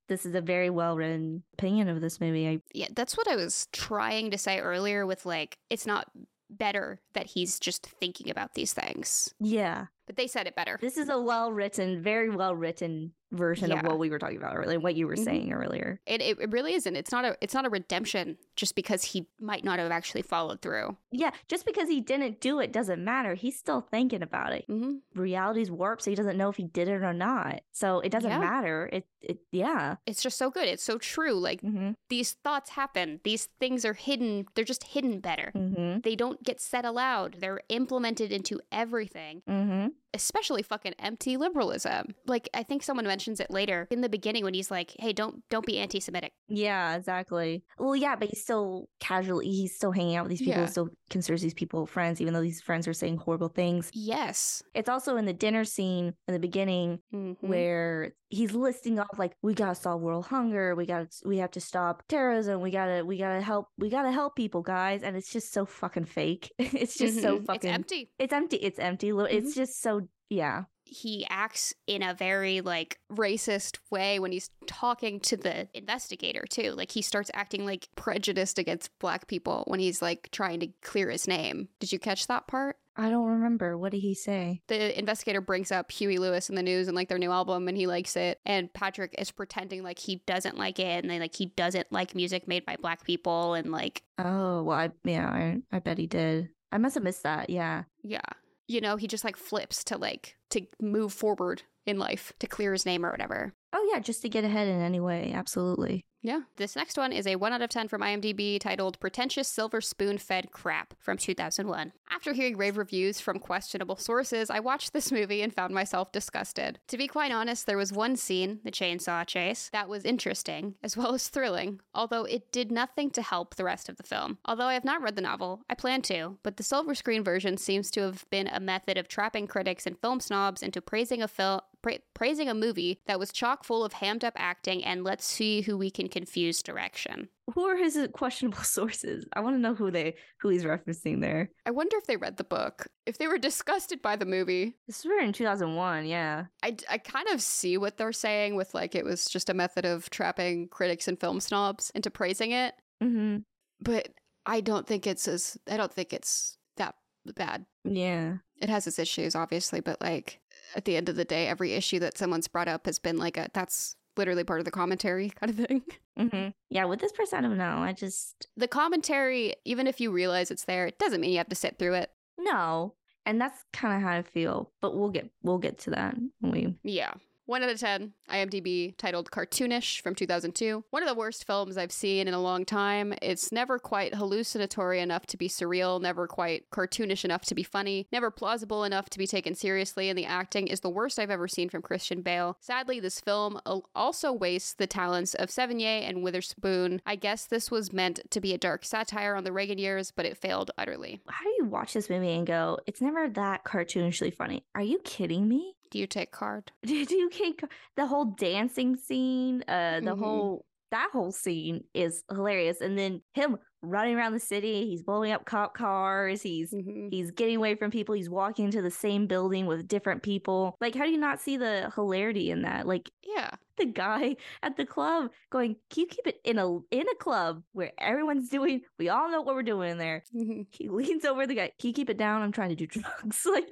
This is a very well written opinion of this movie. I Yeah, that's what I was trying to say earlier with like, it's not better that he's just thinking about these things. yeah, But they said it better. this is a well written, very well written version Yeah. of what we were talking about earlier, what you were Mhm. saying earlier. It, it, it really isn't. It's not a it's not a redemption just because he might not have actually followed through. Yeah, just because he didn't do it doesn't matter. He's still thinking about it. Mm-hmm. Reality's warped, so he doesn't know if he did it or not. So it doesn't Yeah. matter. It it yeah. It's just so good. It's so true. Like Mm-hmm. these thoughts happen. These things are hidden. They're just hidden better. Mm-hmm. They don't get said aloud. They're implemented into everything, Mm-hmm. Especially fucking empty liberalism. Like I think someone mentions it later in the beginning when he's like, "Hey, don't don't be anti-Semitic." Yeah, exactly. Well, yeah, but he's still casually he's still hanging out with these people, Yeah. still considers these people friends, even though these friends are saying horrible things. Yes. It's also in the dinner scene in the beginning Mhm. where he's listing off like we gotta solve world hunger, we gotta we have to stop terrorism, we gotta we gotta help we gotta help people, guys, and it's just so fucking fake. *laughs* it's just so Mhm. fucking It's empty. It's empty. It's empty. It's just so Um, yeah. he acts in a very like racist way when he's talking to the investigator too like he starts acting like prejudiced against black people when he's like trying to clear his name did you catch that part I don't remember. What did he say? the investigator brings up Huey Lewis and the News and like their new album and he likes it and Patrick is pretending like he doesn't like it and then like he doesn't like music made by black people and like Oh well, I yeah, I I bet he did. I must have missed that. Yeah. yeah you know he just like flips to like to move forward in life to clear his name or whatever Oh yeah, just to get ahead in any way, absolutely. Yeah. This next one is a 1 out of 10 from IMDb titled Pretentious Silver Spoon Fed Crap from 2001. After hearing rave reviews from questionable sources, I watched this movie and found myself disgusted. To be quite honest, there was one scene, the chainsaw chase, that was interesting, as well as thrilling, although it did nothing to help the rest of the film. Although I have not read the novel, I plan to, but the silver screen version seems to have been a method of trapping critics and film snobs into praising a film pra- praising a movie that was chock full of hammed up acting and let's see who we can confuse direction. Who are his questionable *laughs* sources? I want to know who they who he's referencing there. I wonder if they read the book. If they were disgusted by the movie. This was in 2001, yeah. I, I kind of see what they're saying with like it was just a method of trapping critics and film snobs into praising it. Mm-hmm. But I don't think it's as I don't think it's that bad. Yeah. It has its issues, obviously, but like at the end of the day, every issue that someone's brought up has been like a that's literally part of the commentary *laughs* kind of thing. Mm-hmm. Yeah, with this person, I don't know. I just The commentary, even if you realize it's there, it doesn't mean you have to sit through it. no, and that's kind of how I feel. But we'll get we'll get to that when we. Yeah. One out of 10, IMDb titled Cartoonish from 2002. One of the worst films I've seen in a long time. It's never quite hallucinatory enough to be surreal, never quite cartoonish enough to be funny, never plausible enough to be taken seriously, and the acting is the worst I've ever seen from Christian Bale. Sadly, this film also wastes the talents of Sevigny and Witherspoon. I guess this was meant to be a dark satire on the Reagan years, but it failed utterly. How do you watch this movie and go? It's never that cartoonishly funny. Are you kidding me? You take card? *laughs* Did you get the whole dancing scene? Uh, the Mhm. whole that whole scene is hilarious, and then him running around the city. He's blowing up cop cars. He's Mhm. he's getting away from people. He's walking into the same building with different people. Like, how do you not see the hilarity in that? Like Yeah. *laughs* the guy at the club going, "Can you keep it in a in a club where everyone's doing? We all know what we're doing in there." Mhm. He leans over the guy. Can you keep it down? I'm trying to do *laughs* drugs. *laughs* like,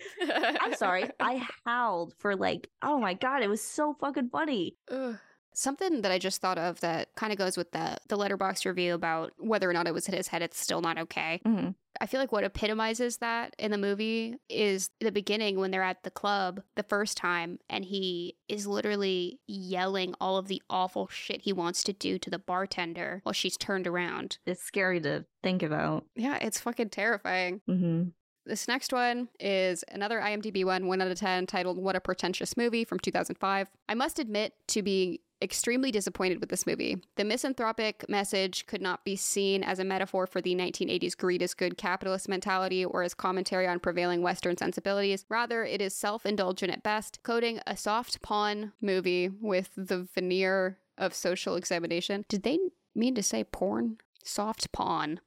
I'm sorry. I howled for like, oh my god, it was so fucking funny. Ugh. Something that I just thought of that kind of goes with the the Letterboxd review about whether or not it was in his head, it's still not okay. Mm-hmm. I feel like what epitomizes that in the movie is the beginning when they're at the club the first time and he is literally yelling all of the awful shit he wants to do to the bartender while she's turned around. It's scary to think about. Yeah, it's fucking terrifying. Mm-hmm. This next one is another IMDb one, 1 out of 10, titled What a Pretentious Movie from 2005. I must admit to being extremely disappointed with this movie. The misanthropic message could not be seen as a metaphor for the 1980s greed is good capitalist mentality or as commentary on prevailing Western sensibilities. Rather, it is self indulgent at best, coding a soft pawn movie with the veneer of social examination. Did they mean to say porn? Soft pawn.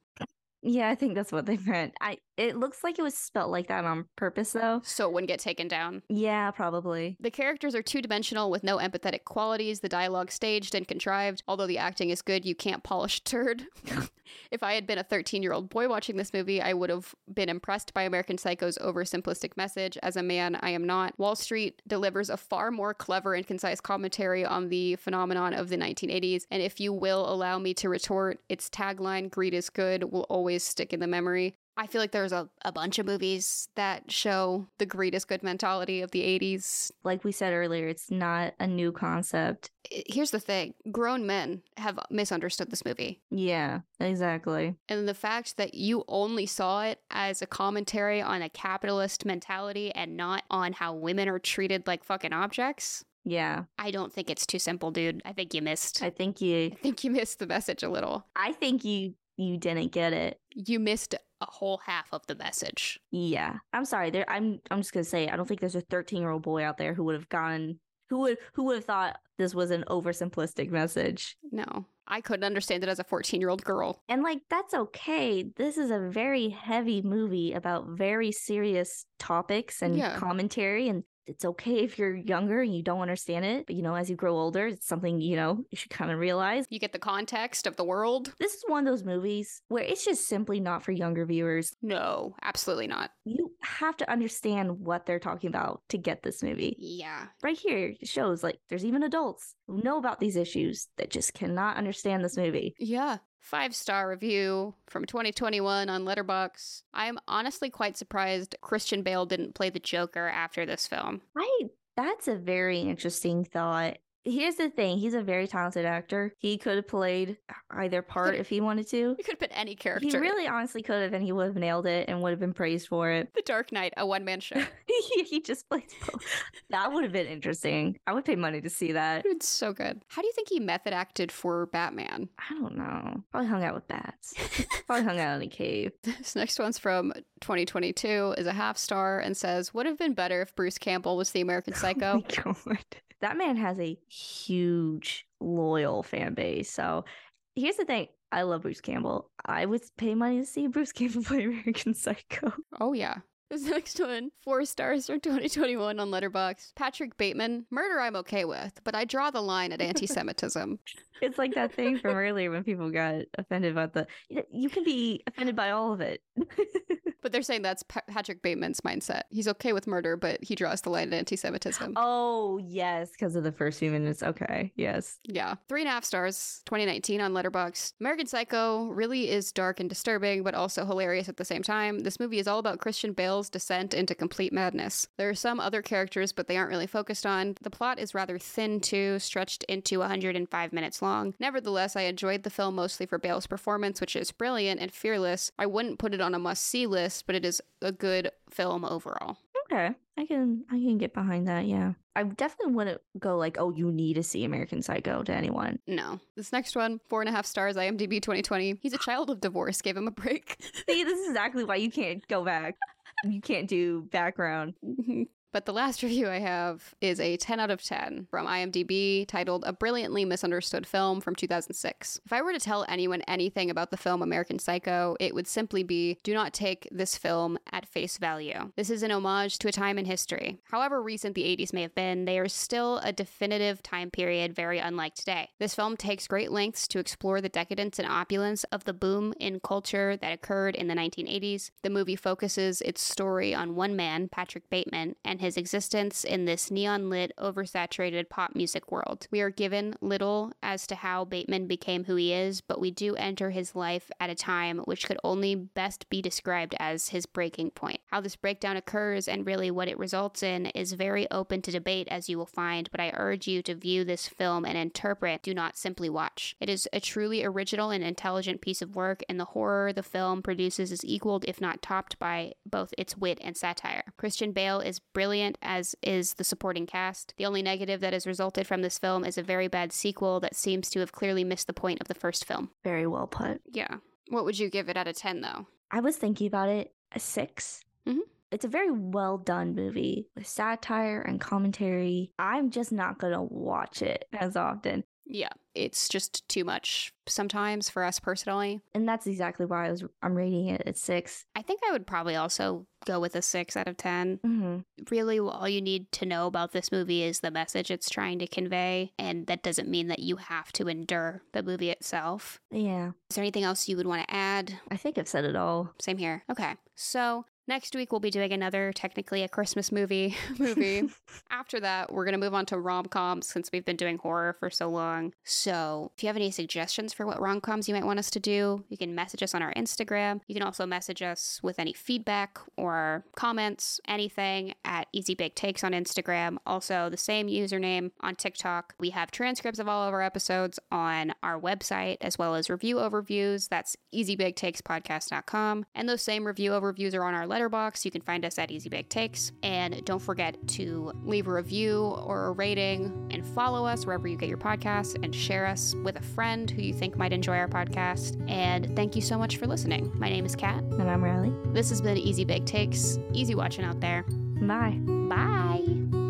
Yeah, I think that's what they meant. I. It looks like it was spelt like that on purpose, though. So it wouldn't get taken down. Yeah, probably. The characters are two dimensional with no empathetic qualities, the dialogue staged and contrived. Although the acting is good, you can't polish turd. *laughs* if I had been a 13 year old boy watching this movie, I would have been impressed by American Psycho's oversimplistic message. As a man, I am not. Wall Street delivers a far more clever and concise commentary on the phenomenon of the 1980s. And if you will allow me to retort, its tagline, greed is good, will always stick in the memory. I feel like there's a, a bunch of movies that show the greed is good mentality of the 80s. Like we said earlier, it's not a new concept. Here's the thing grown men have misunderstood this movie. Yeah, exactly. And the fact that you only saw it as a commentary on a capitalist mentality and not on how women are treated like fucking objects, Yeah, I don't think it's too simple, dude. I think you missed. I think you. I think you missed the message a little. I think you. You didn't get it. You missed a whole half of the message. Yeah, I'm sorry. There, I'm. I'm just gonna say, I don't think there's a 13 year old boy out there who would have gone, who would, who would have thought this was an oversimplistic message. No, I couldn't understand it as a 14 year old girl. And like, that's okay. This is a very heavy movie about very serious topics and Yeah. commentary, and it's okay if you're younger and you don't understand it. But you know, as you grow older, it's something you know you should kind of realize. You get the context of the world? This is one of those movies where it's just simply not for younger viewers. No, absolutely not. You have to understand what they're talking about to get this movie. Yeah. Right here, it shows like there's even adults who know about these issues that just cannot understand this movie. Yeah. Five star review from 2021 on Letterboxd. I am honestly quite surprised Christian Bale didn't play the Joker after this film. I that's a very interesting thought. Here's the thing he's a very talented actor. He could have played either part if he wanted to. You could put any character. He really honestly could have, and he would have nailed it and would have been praised for it. The Dark Knight, a one man show. *laughs* he, he just plays *laughs* both. that would have been interesting. I would pay money to see that. It's so good. How do you think he method acted for Batman? I don't know. Probably hung out with bats. *laughs* Probably hung out in a cave. This next one's from 2022, is a half star, and says, Would have been better if Bruce Campbell was the American oh Psycho. Oh my god. That man has a huge loyal fan base. So here's the thing. I love Bruce Campbell. I would pay money to see *laughs* Bruce Campbell play American Psycho. *laughs* oh, yeah. *laughs* This next one, four stars from 2021 on Letterboxd. Patrick Bateman, murder I'm okay with, but I draw the line at anti Semitism. It's like that thing from earlier when people got offended about the. You can be offended by all of it. But they're saying that's Pa- Patrick Bateman's mindset. He's okay with murder, but he draws the line at anti Semitism. oh, yes, because of the first few minutes. Okay, yes. Yeah. Three and a half stars, 2019 on Letterboxd. American Psycho really is dark and disturbing, but also hilarious at the same time. This movie is all about Christian Bale's descent into complete madness. There are some other characters, but they aren't really focused on. The plot is rather thin, too, stretched into 105 minutes long. Nevertheless, I enjoyed the film mostly for Bale's performance, which is brilliant and fearless. I wouldn't put it on a must see but it is a good film overall. Okay. I can I can get behind that, yeah. I definitely wouldn't go like, oh, you need to see American Psycho to anyone. No. This next one, four and a half stars, IMDb 2020. He's a child of divorce. Gave him a break. see, this is exactly why you can't go back. You can't do background. *laughs* But the last *laughs* review I have is a 10 out of 10 from IMDb titled A Brilliantly Misunderstood Film from 2006. If I were to tell anyone anything about the film American Psycho, it would simply be do not take this film at face value. This is an homage to a time in history. However recent the 80s may have been, they are still a definitive time period very unlike today. This film takes great lengths to explore the decadence and opulence of the boom in culture that occurred in the 1980s. The movie focuses its story on one man, Patrick Bateman, and his his existence in this neon lit, oversaturated pop music world. We are given little as to how Bateman became who he is, but we do enter his life at a time which could only best be described as his breaking point. How this breakdown occurs and really what it results in is very open to debate, as you will find, but I urge you to view this film and interpret, do not simply watch. It is a truly original and intelligent piece of work, and the horror the film produces is equaled, if not topped, by both its wit and satire. Christian Bale is brilliant brilliant, as is the supporting cast. The only negative that has resulted from this film is a very bad sequel that seems to have clearly missed the point of the first film. Very well put. Yeah. What would you give it out of 10, though? I was thinking about it a 6 mm-hmm. It's a very well done movie with satire and commentary. I'm just not going to watch it as often. Yeah, it's just too much sometimes for us personally. And that's exactly why I was I'm rating it at 6. I think I would probably also go with a 6 out of 10. Mm-hmm. Really all you need to know about this movie is the message it's trying to convey and that doesn't mean that you have to endure the movie itself. Yeah. Is there anything else you would want to add? I think I've said it all. Same here. Okay. So Next week we'll be doing another technically a Christmas movie *laughs* movie. *laughs* After that, we're gonna move on to rom coms since we've been doing horror for so long. So if you have any suggestions for what rom coms you might want us to do, you can message us on our Instagram. You can also message us with any feedback or comments, anything at Easy Big Takes on Instagram. Also the same username on TikTok. We have transcripts of all of our episodes on our website as well as review overviews. That's easybigtakespodcast.com. And those same review overviews are on our Letterboxd. You can find us at Easy Big Takes. And don't forget to leave a review or a rating and follow us wherever you get your podcasts and share us with a friend who you think might enjoy our podcast. And thank you so much for listening. My name is Kat. And I'm Ryley. This has been Easy Big Takes. Easy watching out there. Bye. Bye.